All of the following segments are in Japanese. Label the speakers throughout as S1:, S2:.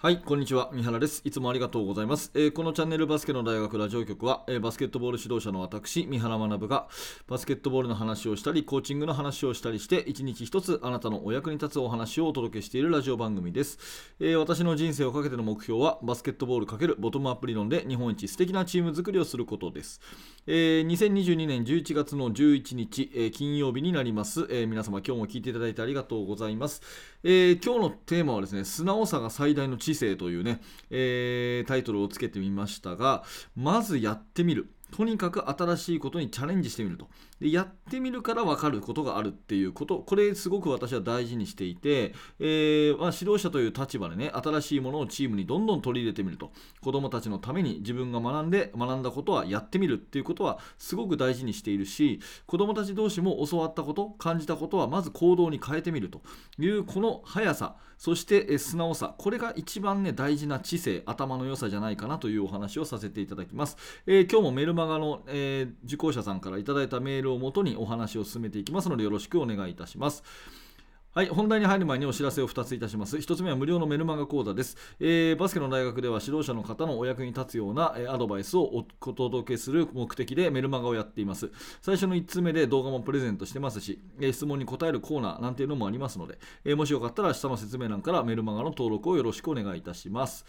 S1: はい、こんにちは。三原です。いつもありがとうございます。えー、このチャンネルバスケの大学ラジオ局は、えー、バスケットボール指導者の私、三原学が、バスケットボールの話をしたり、コーチングの話をしたりして、一日一つあなたのお役に立つお話をお届けしているラジオ番組です。えー、私の人生をかけての目標は、バスケットボール×ボトムアップ理論で日本一素敵なチーム作りをすることです。えー、2022年11月の11日、え、金曜日になります、え、皆様今日も聞いていただいてありがとうございます、え今日のテーマはですね素直さが最大の姿勢というね、えタイトルをつけてみましたがまずやってみる。とにかく新しいことにチャレンジしてみると。でやってみるから分かることがあるっていうこと、これすごく私は大事にしていて、えー、まあ、指導者という立場でね、新しいものをチームにどんどん取り入れてみると。子供たちのために自分が学んで、学んだことはやってみるっていうことはすごく大事にしているし、子供たち同士も教わったこと、感じたことはまず行動に変えてみるというこの速さ、そして素直さ、これが一番ね、大事な知性、頭の良さじゃないかなというお話をさせていただきます。えー、今日もマガの、えー、受講者さんからいただいたメールをもとにお話を進めていきますのでよろしくお願いいたします。はい、本題に入る前にお知らせを2ついたします。1つ目は無料のメルマガ講座です。えー、バスケの大学では指導者の方のお役に立つような、え、アドバイスをお届けする目的でメルマガをやっています。最初の1つ目で動画もプレゼントしてますし、え、質問に答えるコーナーなんていうのもありますので、えもしよかったら下の説明欄からメルマガの登録をよろしくお願いいたします。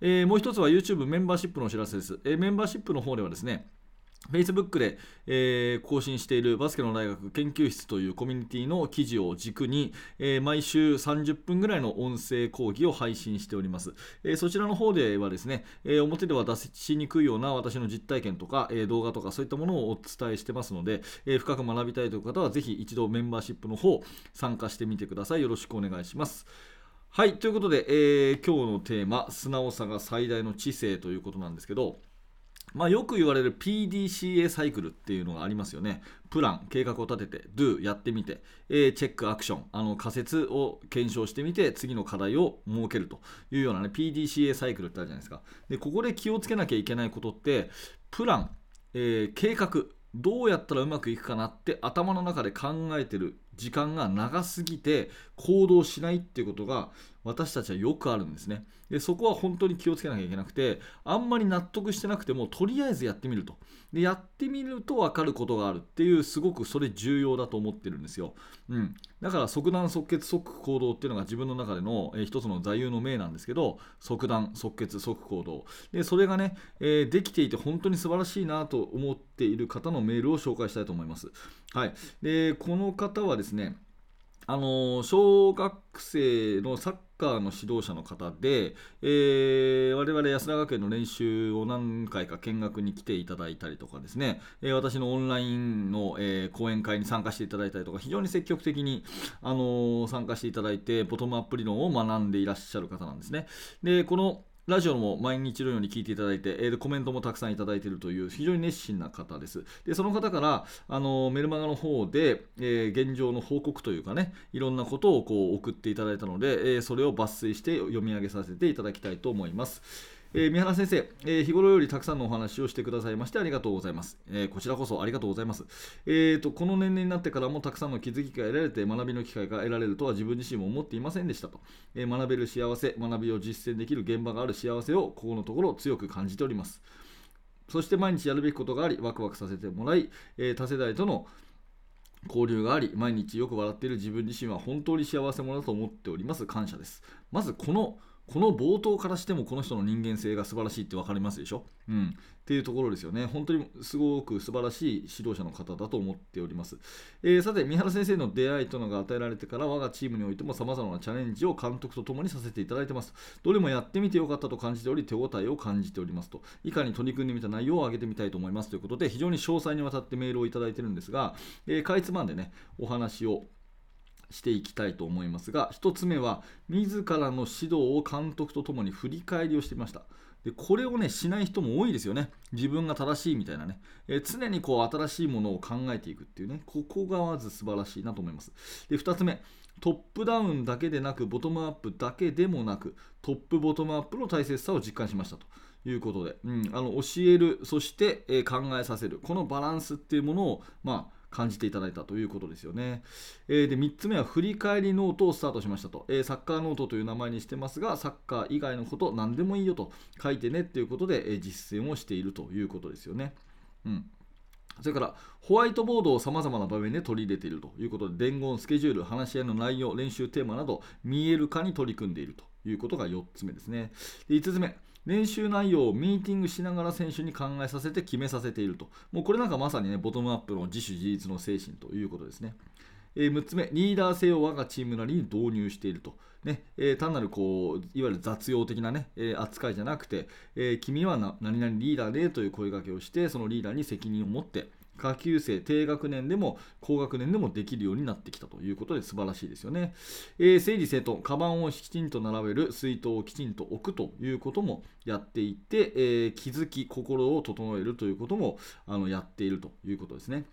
S1: えもう1つは YouTube メンバーシップのお知らせです。えメンバーシップの方ではですね、Facebook で、えー、更新しているバスケの大学研究室というコミュニティの記事を軸に、えー、毎週30分ぐらいの音声講義を配信しております。えー、そちらの方ではですね、え表では出しにくいような私の実体験とか、え動画とかそういったものをお伝えしてますので、え深く学びたいという方はぜひ一度メンバーシップの方参加してみてください。よろしくお願いします。はい、ということで、え今日のテーマ、素直さが最大の知性ということなんですけど、まあ、よく言われる PDCA サイクルっていうのがありますよね。プラン、計画を立てて、Do、やってみて、えチェック、アクション、あの仮説を検証してみて、次の課題を設けるというようなね、PDCA サイクルってあるじゃないですか。で、ここで気をつけなきゃいけないことって、プラン、えー、計画、どうやったらうまくいくかなって頭の中で考えてる時間が長すぎて行動しないっていうことが私たちはよくあるんですね。でそこは本当に気をつけなきゃいけなくてあんまり納得してなくてもとりあえずやってみると。でやってみると分かることがあるっていうすごくそれ重要だと思ってるんですよ、うん、だから即断即決即行動っていうのが自分の中での、えー、一つの座右の銘なんですけど即断即決即行動。でそれがね、えー、できていて本当に素晴らしいなと思っている方のメールを紹介したいと思います。はい。でこの方はですねあの小学生のサッカーの指導者の方で、えー、我々安田学園の練習を何回か見学に来ていただいたりとかですね、えー、私のオンラインの、えー、講演会に参加していただいたりとか非常に積極的に、あの参加していただいてボトムアップ理論を学んでいらっしゃる方なんですね。でこのラジオも毎日のように聞いていただいて、えー、コメントもたくさんいただいているという非常に熱心な方です。で、その方からあのメルマガの方で、えー、現状の報告というかね、いろんなことをこう送っていただいたので、えー、それを抜粋して読み上げさせていただきたいと思います。えー、三原先生、えー、日頃よりたくさんのお話をしてくださいましてありがとうございます。えー、こちらこそありがとうございます。えーと、この年齢になってからもたくさんの気づきが得られて学びの機会が得られるとは自分自身も思っていませんでしたと。え学べる幸せ、学びを実践できる現場がある幸せをここのところ強く感じております。そして毎日やるべきことがあり、ワクワクさせてもらい、え多世代との交流があり、毎日よく笑っている自分自身は本当に幸せ者だと思っております。感謝です。まずこのこの冒頭からしてもこの人の人間性が素晴らしいって分かりますでしょ、うん、っていうところですよね。本当にすごく素晴らしい指導者の方だと思っております。えー、さて、三原先生の出会いというのが与えられてから我がチームにおいても様々なチャレンジを監督と共にさせていただいてます。どれもやってみてよかったと感じており、手応えを感じておりますと。以下に取り組んでみた内容を挙げてみたいと思いますということで、非常に詳細にわたってメールをいただいてるんですが、えー、かいつまんでね、お話をしていきたいと思いますが1つ目は自らの指導を監督とともに振り返りをしてみました。でこれをねしない人も多いですよね。自分が正しいみたいなね、え、常にこう新しいものを考えていくっていうね。ここがまず素晴らしいなと思います。で2つ目トップダウンだけでなくボトムアップだけでもなくトップボトムアップの大切さを実感しましたと。いうことで、うん、あの教えるそして、えー、考えさせる。このバランスっていうものを、まあ、感じていただいたということですよね。えー、で3つ目は振り返りノートをスタートしましたと、えー、サッカーノートという名前にしてますがサッカー以外のこと何でもいいよと書いてねっていうことで、えー、実践をしているということですよね。うんそれからホワイトボードをさまざまな場面で取り入れているということで伝言、スケジュール、話し合いの内容、練習テーマなど見える化に取り組んでいるということが4つ目ですね。で5つ目、練習内容をミーティングしながら選手に考えさせて決めさせていると。もうこれなんかまさにね、ボトムアップの自主自立の精神ということですね。え、6つ目、リーダー性を我がチームなりに導入していると。ねえー、単なるこういわゆる雑用的な、ねえー、扱いじゃなくて、え君は何々リーダーでという声掛けをして、そのリーダーに責任を持って、下級生、低学年でも高学年でもできるようになってきたということで素晴らしいですよね。えー、整理整頓、カバンをきちんと並べる、水筒をきちんと置くということもやっていて、えー、気づき、心を整えるということもあのやっているということですね。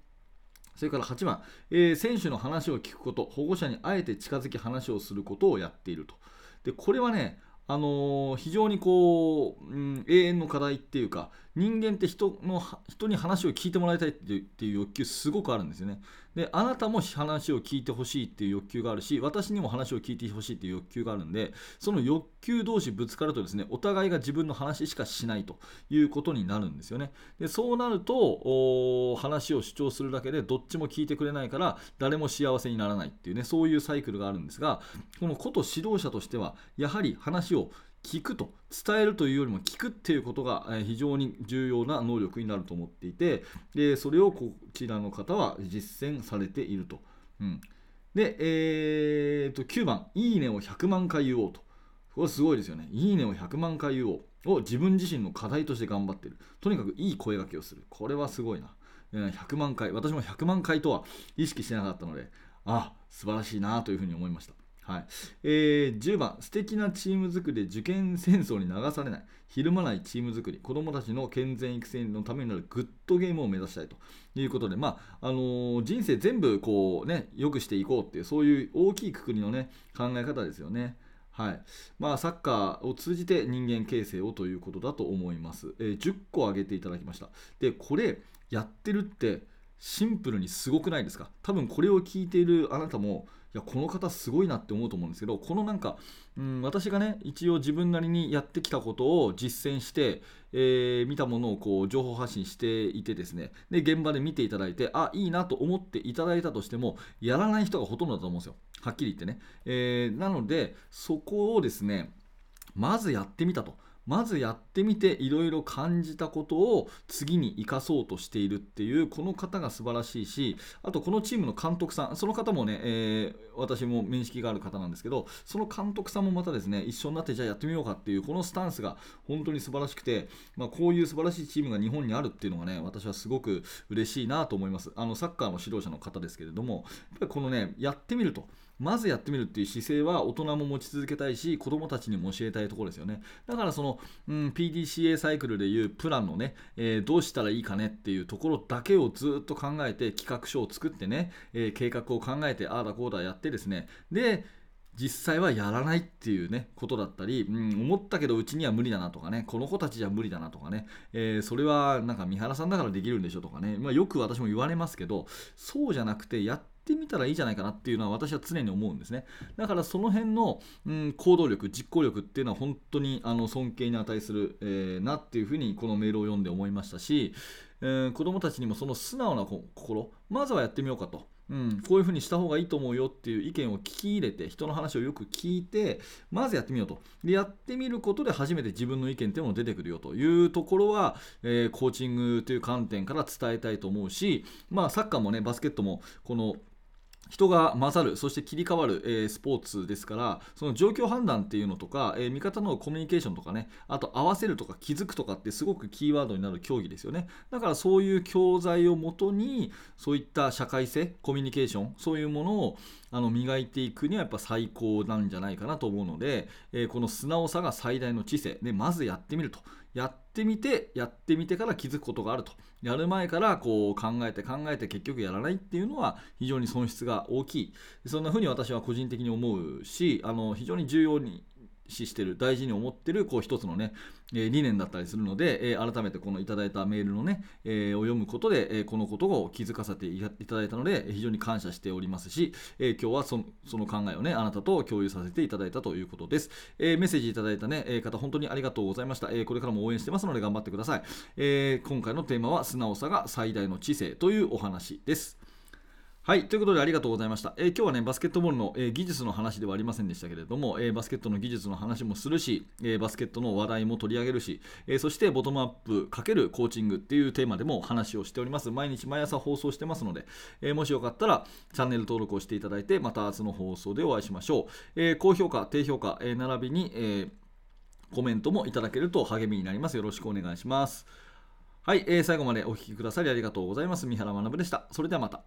S1: それから8番、えー、選手の話を聞くこと、保護者にあえて近づき話をすることをやっていると。でこれはね、あのー、非常にこう、うん、永遠の課題っていうか人間って人の人に話を聞いてもらいたいっていう欲求すごくあるんですよね。であなたも話を聞いてほしいっていう欲求があるし私にも話を聞いてほしいっていう欲求があるんでその欲求同士ぶつかるとですねお互いが自分の話しかしないということになるんですよね。でそうなると話を主張するだけでどっちも聞いてくれないから誰も幸せにならないっていうねそういうサイクルがあるんですがこのこと指導者としてはやはり話を聞くと伝えるというよりも聞くっていうことが非常に重要な能力になると思っていてでそれをこちらの方は実践されていると。うん、で、えー、と9番「いいね」を100万回言おうと。これすごいですよね。いいねを100万回言おうを自分自身の課題として頑張っている。とにかくいい声がけをする。これはすごいな。100万回。私も100万回とは意識してなかったので、あ、素晴らしいなというふうに思いました。はいえー、10番、素敵なチーム作りで受験戦争に流されない、ひるまないチーム作り、子どもたちの健全育成のためになるグッドゲームを目指したいということで、まああのー、人生全部こう、ね、良くしていこうっていう、そういう大きいくくりの、ね、考え方ですよね。はいまあ、サッカーを通じて人間形成をということだと思います。えー、10個挙げていただきました。で、これ、やってるってシンプルにすごくないですか？多分これを聞いているあなたもいやこの方すごいなって思うと思うんですけどこのなんか、うん、私がね一応自分なりにやってきたことを実践して、えー、見たものをこう情報発信していてですねで現場で見ていただいてあいいなと思っていただいたとしてもやらない人がほとんどだと思うんですよ。はっきり言ってね、えー、なのでそこをですねまずやってみたと。まずやってみていろいろ感じたことを次に生かそうとしているっていうこの方が素晴らしいしあとこのチームの監督さんその方もね、えー、私も面識がある方なんですけどその監督さんもまたですね一緒になってじゃあやってみようかっていうこのスタンスが本当に素晴らしくて、まあ、こういう素晴らしいチームが日本にあるっていうのがね私はすごく嬉しいなと思います。あのサッカーの指導者の方ですけれどもやっぱりこのねやってみるとまずやってみるっていう姿勢は大人も持ち続けたいし子どもたちにも教えたいところですよね。だからその、うん、PDCA サイクルでいうプランのね、えー、どうしたらいいかねっていうところだけをずっと考えて企画書を作ってね、えー、計画を考えてああだこうだやってですね。で実際はやらないっていうねことだったり、うん、思ったけどうちには無理だなとかねこの子たちじゃ無理だなとかね、えー、それはなんか三原さんだからできるんでしょとかね、まあ、よく私も言われますけどそうじゃなくてやってってみたらいいじゃないかなっていうのは私は常に思うんですね。だからその辺の、うん、行動力実行力っていうのは本当にあの尊敬に値する、えー、なっていうふうにこのメールを読んで思いましたし、えー、子どもたちにもその素直な心まずはやってみようかと。うん、こういうふうにした方がいいと思うよっていう意見を聞き入れて人の話をよく聞いてまずやってみようと。でやってみることで初めて自分の意見っていうのも出てくるよというところは、えー、コーチングという観点から伝えたいと思うし、まあ、サッカーもねバスケットもこの人が混ざる、そして切り替わる、えー、スポーツですから、その状況判断っていうのとか、えー、味方のコミュニケーションとかね、あと合わせるとか気づくとかってすごくキーワードになる競技ですよね。だからそういう教材をもとに、そういった社会性、コミュニケーション、そういうものをあの磨いていくにはやっぱ最高なんじゃないかなと思うので、えー、この素直さが最大の知性で、まずやってみると。やってみてやってみてから気づくことがあると。やる前からこう考えて考えて結局やらないっていうのは非常に損失が大きい。そんなふうに私は個人的に思うしあの非常に重要に視してる大事に思ってるこう一つのね、えー、理念だったりするので、えー、改めてこのいただいたメールのね、えー、を読むことで、え、このことを気づかせていただいたので非常に感謝しておりますし、え、今日はその考えをねあなたと共有させていただいたということです、え、メッセージいただいたね、え方本当にありがとうございました、え、これからも応援してますので頑張ってください、えー、今回のテーマは素直さが最大の知性というお話です。はい、ということでありがとうございました。えー、今日はね、バスケットボールの、えー、技術の話ではありませんでしたけれども、えー、バスケットの技術の話もするし、えバスケットの話題も取り上げるし、えそしてボトムアップ×コーチングっていうテーマでも話をしております。毎日毎朝放送してますので、えもしよかったらチャンネル登録をしていただいて、また明日の放送でお会いしましょう。え高評価、低評価、え並びに、えコメントもいただけると励みになります。よろしくお願いします。はい、え最後までお聴きくださりありがとうございます。三原学でした。それではまた。